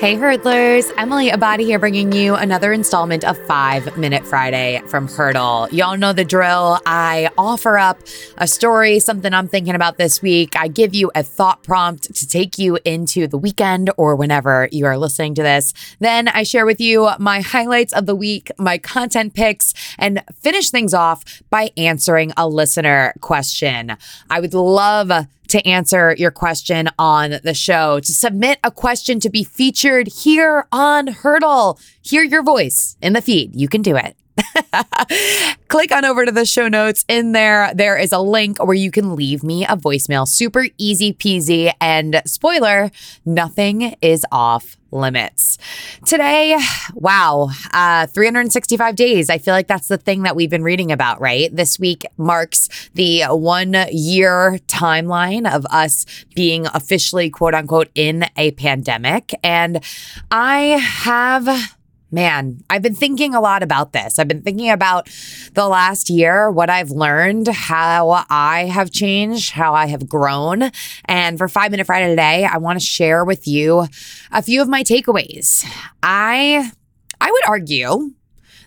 Hey, hurdlers. Emily Abadi here, bringing you another installment of Five Minute Friday from Hurdle. Y'all know the drill. I offer up a story, something I'm thinking about this week. I give you a thought prompt to take you into the weekend or whenever you are listening to this. Then I share with you my highlights of the week, my content picks, and finish things off by answering a listener question. I would love to answer your question on the show, to submit a question to be featured here on Hurdle. Hear your voice in the feed. You can do it. Click on over to the show notes. In there, there is a link where you can leave me a voicemail. Super easy peasy. And spoiler, nothing is off limits. Today, wow, uh, 365 days. I feel like that's the thing that we've been reading about, right? This week marks the one year timeline of us being officially, quote unquote, in a pandemic. And I have Man, I've been thinking a lot about this. I've been thinking about the last year, what I've learned, how I have changed, how I have grown. And for Five Minute Friday today, I want to share with you a few of my takeaways. I I would argue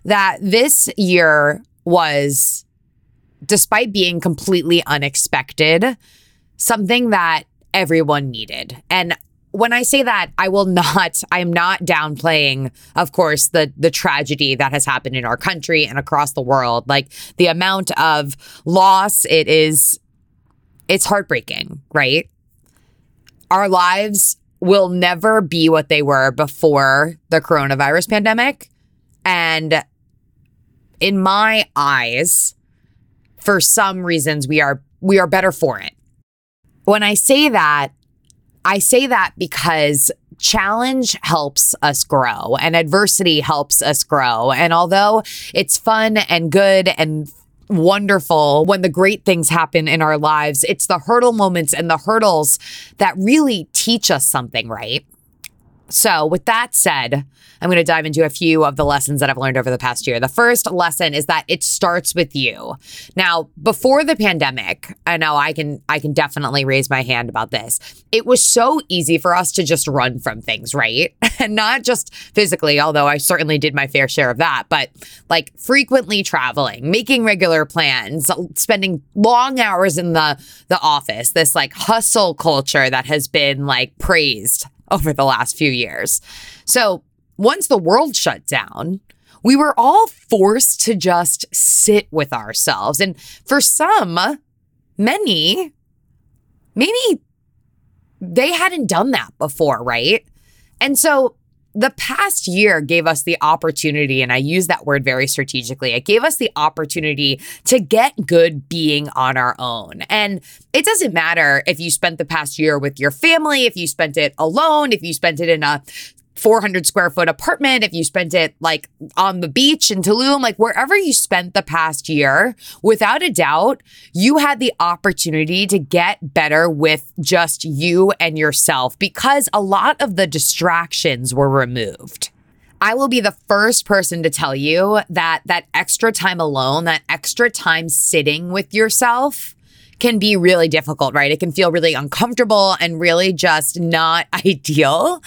that this year was, despite being completely unexpected, something that everyone needed. And when I say that, I will not, I am not downplaying, of course, the the tragedy that has happened in our country and across the world. Like the amount of loss, it is it's heartbreaking, right? Our lives will never be what they were before the coronavirus pandemic. And in my eyes, for some reasons, we are we are better for it. When I say that, I say that because challenge helps us grow and adversity helps us grow. And although it's fun and good and wonderful when the great things happen in our lives, it's the hurdle moments and the hurdles that really teach us something, right? So, with that said, I'm going to dive into a few of the lessons that I've learned over the past year. The first lesson is that it starts with you. Now, before the pandemic, I know I can I can definitely raise my hand about this. It was so easy for us to just run from things, right? and not just physically, although I certainly did my fair share of that, but like frequently traveling, making regular plans, spending long hours in the the office, this like hustle culture that has been like praised over the last few years. So once the world shut down, we were all forced to just sit with ourselves. And for some, many, maybe they hadn't done that before, right? And so the past year gave us the opportunity, and I use that word very strategically. It gave us the opportunity to get good being on our own. And it doesn't matter if you spent the past year with your family, if you spent it alone, if you spent it in a 400 square foot apartment, if you spent it like on the beach in Tulum, like wherever you spent the past year, without a doubt, you had the opportunity to get better with just you and yourself because a lot of the distractions were removed. I will be the first person to tell you that that extra time alone, that extra time sitting with yourself, can be really difficult, right? It can feel really uncomfortable and really just not ideal.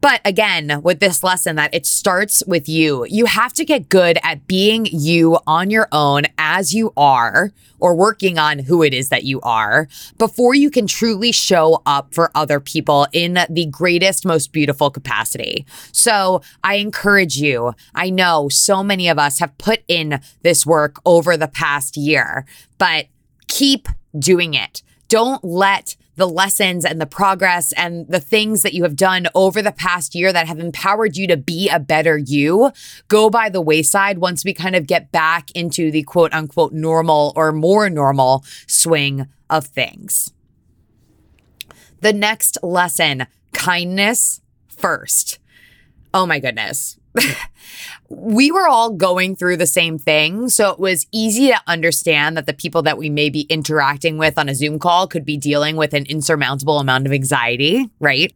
But again, with this lesson, that it starts with you. You have to get good at being you on your own as you are, or working on who it is that you are, before you can truly show up for other people in the greatest, most beautiful capacity. So I encourage you. I know so many of us have put in this work over the past year, but keep doing it. Don't let the lessons and the progress and the things that you have done over the past year that have empowered you to be a better you go by the wayside once we kind of get back into the quote unquote normal or more normal swing of things. The next lesson kindness first. Oh my goodness. we were all going through the same thing. So it was easy to understand that the people that we may be interacting with on a Zoom call could be dealing with an insurmountable amount of anxiety, right?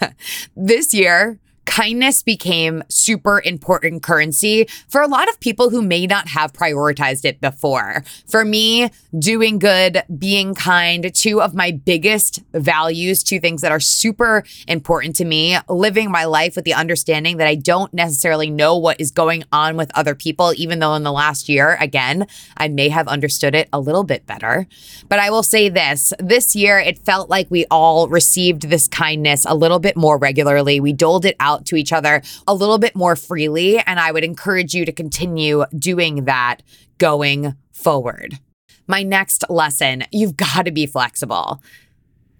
this year, kindness became super important currency for a lot of people who may not have prioritized it before. For me, doing good, being kind, two of my biggest values, two things that are super important to me, living my life with the understanding that I don't necessarily know what is going on with other people, even though in the last year, again, I may have understood it a little bit better. But I will say this this year, it felt like we all received this kindness a little bit more regularly. We doled it out to each other a little bit more freely. And I would encourage you to continue doing that going forward. My next lesson you've got to be flexible.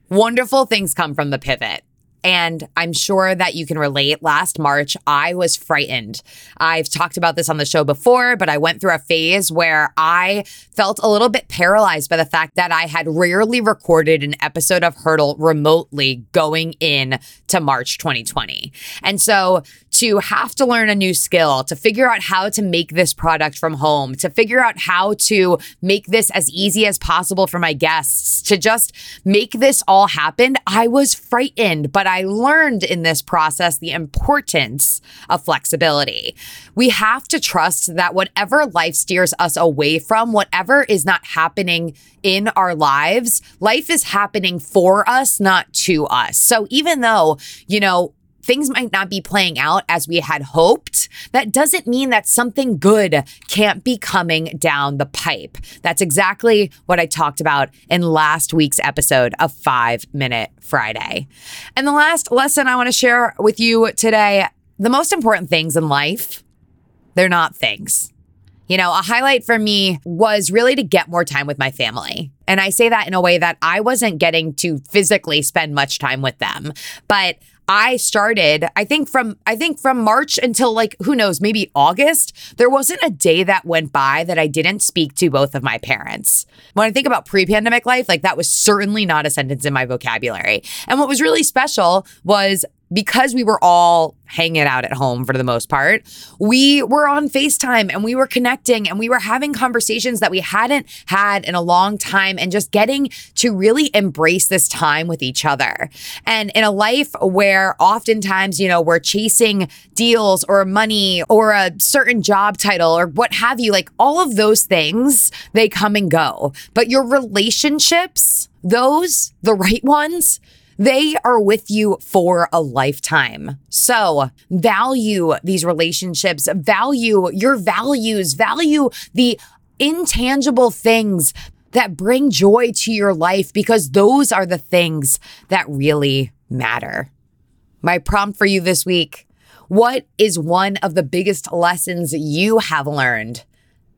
Wonderful things come from the pivot. And I'm sure that you can relate. Last March, I was frightened. I've talked about this on the show before, but I went through a phase where I felt a little bit paralyzed by the fact that I had rarely recorded an episode of Hurdle remotely going in to March 2020. And so to have to learn a new skill, to figure out how to make this product from home, to figure out how to make this as easy as possible for my guests, to just make this all happen, I was frightened, but I learned in this process the importance of flexibility. We have to trust that whatever life steers us away from, whatever is not happening in our lives, life is happening for us, not to us. So even though, you know, things might not be playing out as we had hoped, that doesn't mean that something good can't be coming down the pipe. That's exactly what I talked about in last week's episode of Five Minute Friday. And the last lesson I want to share with you today the most important things in life, they're not things. You know, a highlight for me was really to get more time with my family. And I say that in a way that I wasn't getting to physically spend much time with them, but I started, I think from I think from March until like who knows, maybe August, there wasn't a day that went by that I didn't speak to both of my parents. When I think about pre-pandemic life, like that was certainly not a sentence in my vocabulary. And what was really special was because we were all hanging out at home for the most part, we were on FaceTime and we were connecting and we were having conversations that we hadn't had in a long time and just getting to really embrace this time with each other. And in a life where oftentimes, you know, we're chasing deals or money or a certain job title or what have you, like all of those things, they come and go. But your relationships, those, the right ones, they are with you for a lifetime. So value these relationships, value your values, value the intangible things that bring joy to your life because those are the things that really matter. My prompt for you this week What is one of the biggest lessons you have learned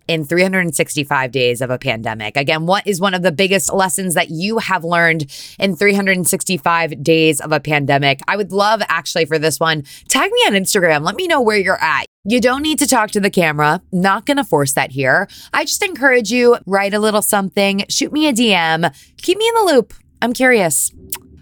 in 365 days of a pandemic. Again, what is one of the biggest lessons that you have learned in 365 days of a pandemic? I would love actually for this one, tag me on Instagram. Let me know where you're at. You don't need to talk to the camera. Not going to force that here. I just encourage you write a little something, shoot me a DM, keep me in the loop. I'm curious.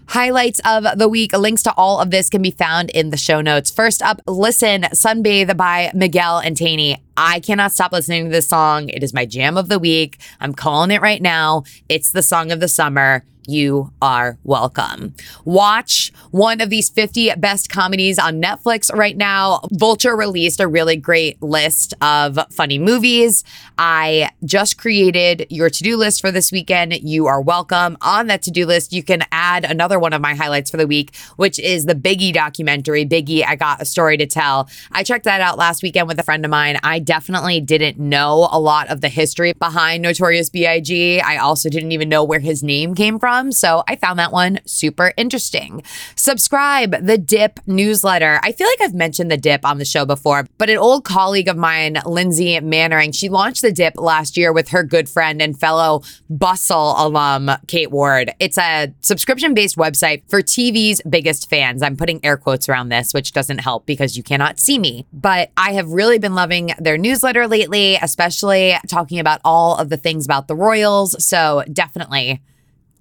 Highlights of the week. Links to all of this can be found in the show notes. First up, listen, Sunbathe by Miguel and Tainy. I cannot stop listening to this song. It is my jam of the week. I'm calling it right now. It's the song of the summer you are welcome. Watch one of these 50 best comedies on Netflix right now. Vulture released a really great list of funny movies. I just created your to do list for this weekend. You are welcome. On that to do list, you can add another one of my highlights for the week, which is the Biggie documentary, Biggie, I Got a Story to Tell. I checked that out last weekend with a friend of mine. I definitely didn't know a lot of the history behind Notorious B.I.G. I also didn't even know where his name came from. So I found that one super interesting. Subscribe the Dip newsletter. I feel like I've mentioned the Dip on the show before, but an old colleague of mine, Lindsay Mannering, she launched the Dip last year with her good friend and fellow Bustle alum, Kate Ward. It's a subscription based website for TV's biggest fans. I'm putting air quotes around this, which doesn't help because you cannot see me. But I have really been loving their newsletter lately, especially talking about all of the things about the Royals. So definitely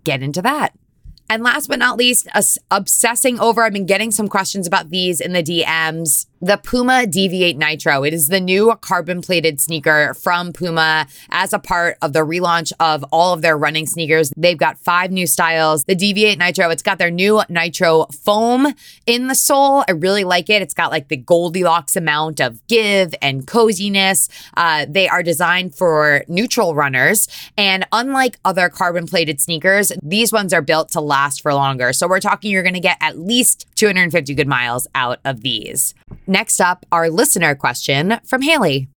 get into that. And last but not least, obsessing over, I've been getting some questions about these in the DMs. The Puma Deviate Nitro. It is the new carbon plated sneaker from Puma as a part of the relaunch of all of their running sneakers. They've got five new styles. The Deviate Nitro, it's got their new Nitro foam in the sole. I really like it. It's got like the Goldilocks amount of give and coziness. Uh, they are designed for neutral runners. And unlike other carbon plated sneakers, these ones are built to last for longer. So we're talking you're going to get at least 250 good miles out of these. Next up, our listener question from Haley.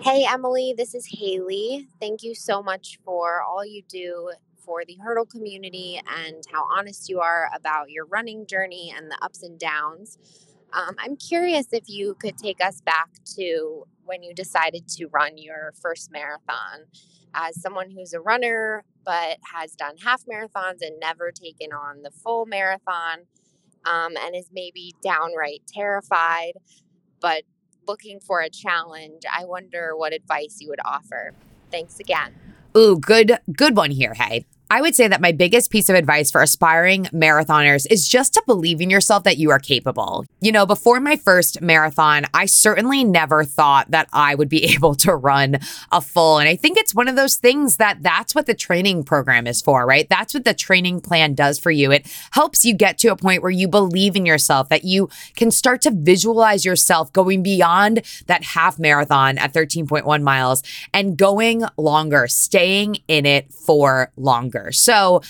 Hey, Emily, this is Haley. Thank you so much for all you do for the hurdle community and how honest you are about your running journey and the ups and downs. Um, I'm curious if you could take us back to when you decided to run your first marathon. As someone who's a runner but has done half marathons and never taken on the full marathon, um, and is maybe downright terrified, but looking for a challenge, I wonder what advice you would offer. Thanks again. Ooh, good, good one here, Hey. I would say that my biggest piece of advice for aspiring marathoners is just to believe in yourself that you are capable. You know, before my first marathon, I certainly never thought that I would be able to run a full. And I think it's one of those things that that's what the training program is for, right? That's what the training plan does for you. It helps you get to a point where you believe in yourself, that you can start to visualize yourself going beyond that half marathon at 13.1 miles and going longer, staying in it for longer. So,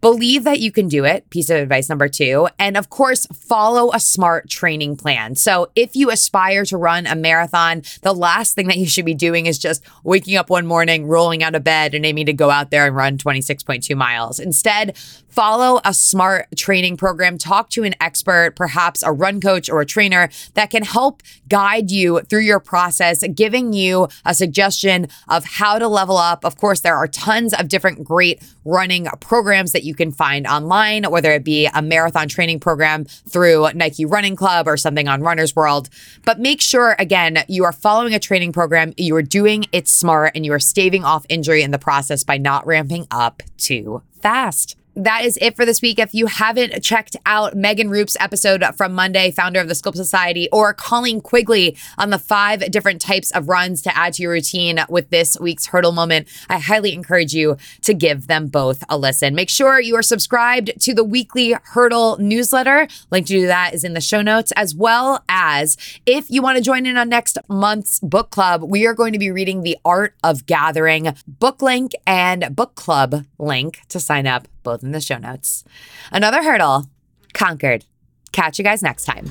Believe that you can do it, piece of advice number two. And of course, follow a smart training plan. So, if you aspire to run a marathon, the last thing that you should be doing is just waking up one morning, rolling out of bed, and aiming to go out there and run 26.2 miles. Instead, follow a smart training program. Talk to an expert, perhaps a run coach or a trainer that can help guide you through your process, giving you a suggestion of how to level up. Of course, there are tons of different great running programs that you can find online, whether it be a marathon training program through Nike Running Club or something on Runner's World. But make sure, again, you are following a training program, you are doing it smart, and you are staving off injury in the process by not ramping up too fast that is it for this week. If you haven't checked out Megan Roup's episode from Monday, founder of the Sculpt Society, or Colleen Quigley on the five different types of runs to add to your routine with this week's hurdle moment, I highly encourage you to give them both a listen. Make sure you are subscribed to the weekly hurdle newsletter. Link to do that is in the show notes, as well as if you want to join in on next month's book club, we are going to be reading The Art of Gathering book link and book club link to sign up both in the show notes. Another hurdle conquered. Catch you guys next time.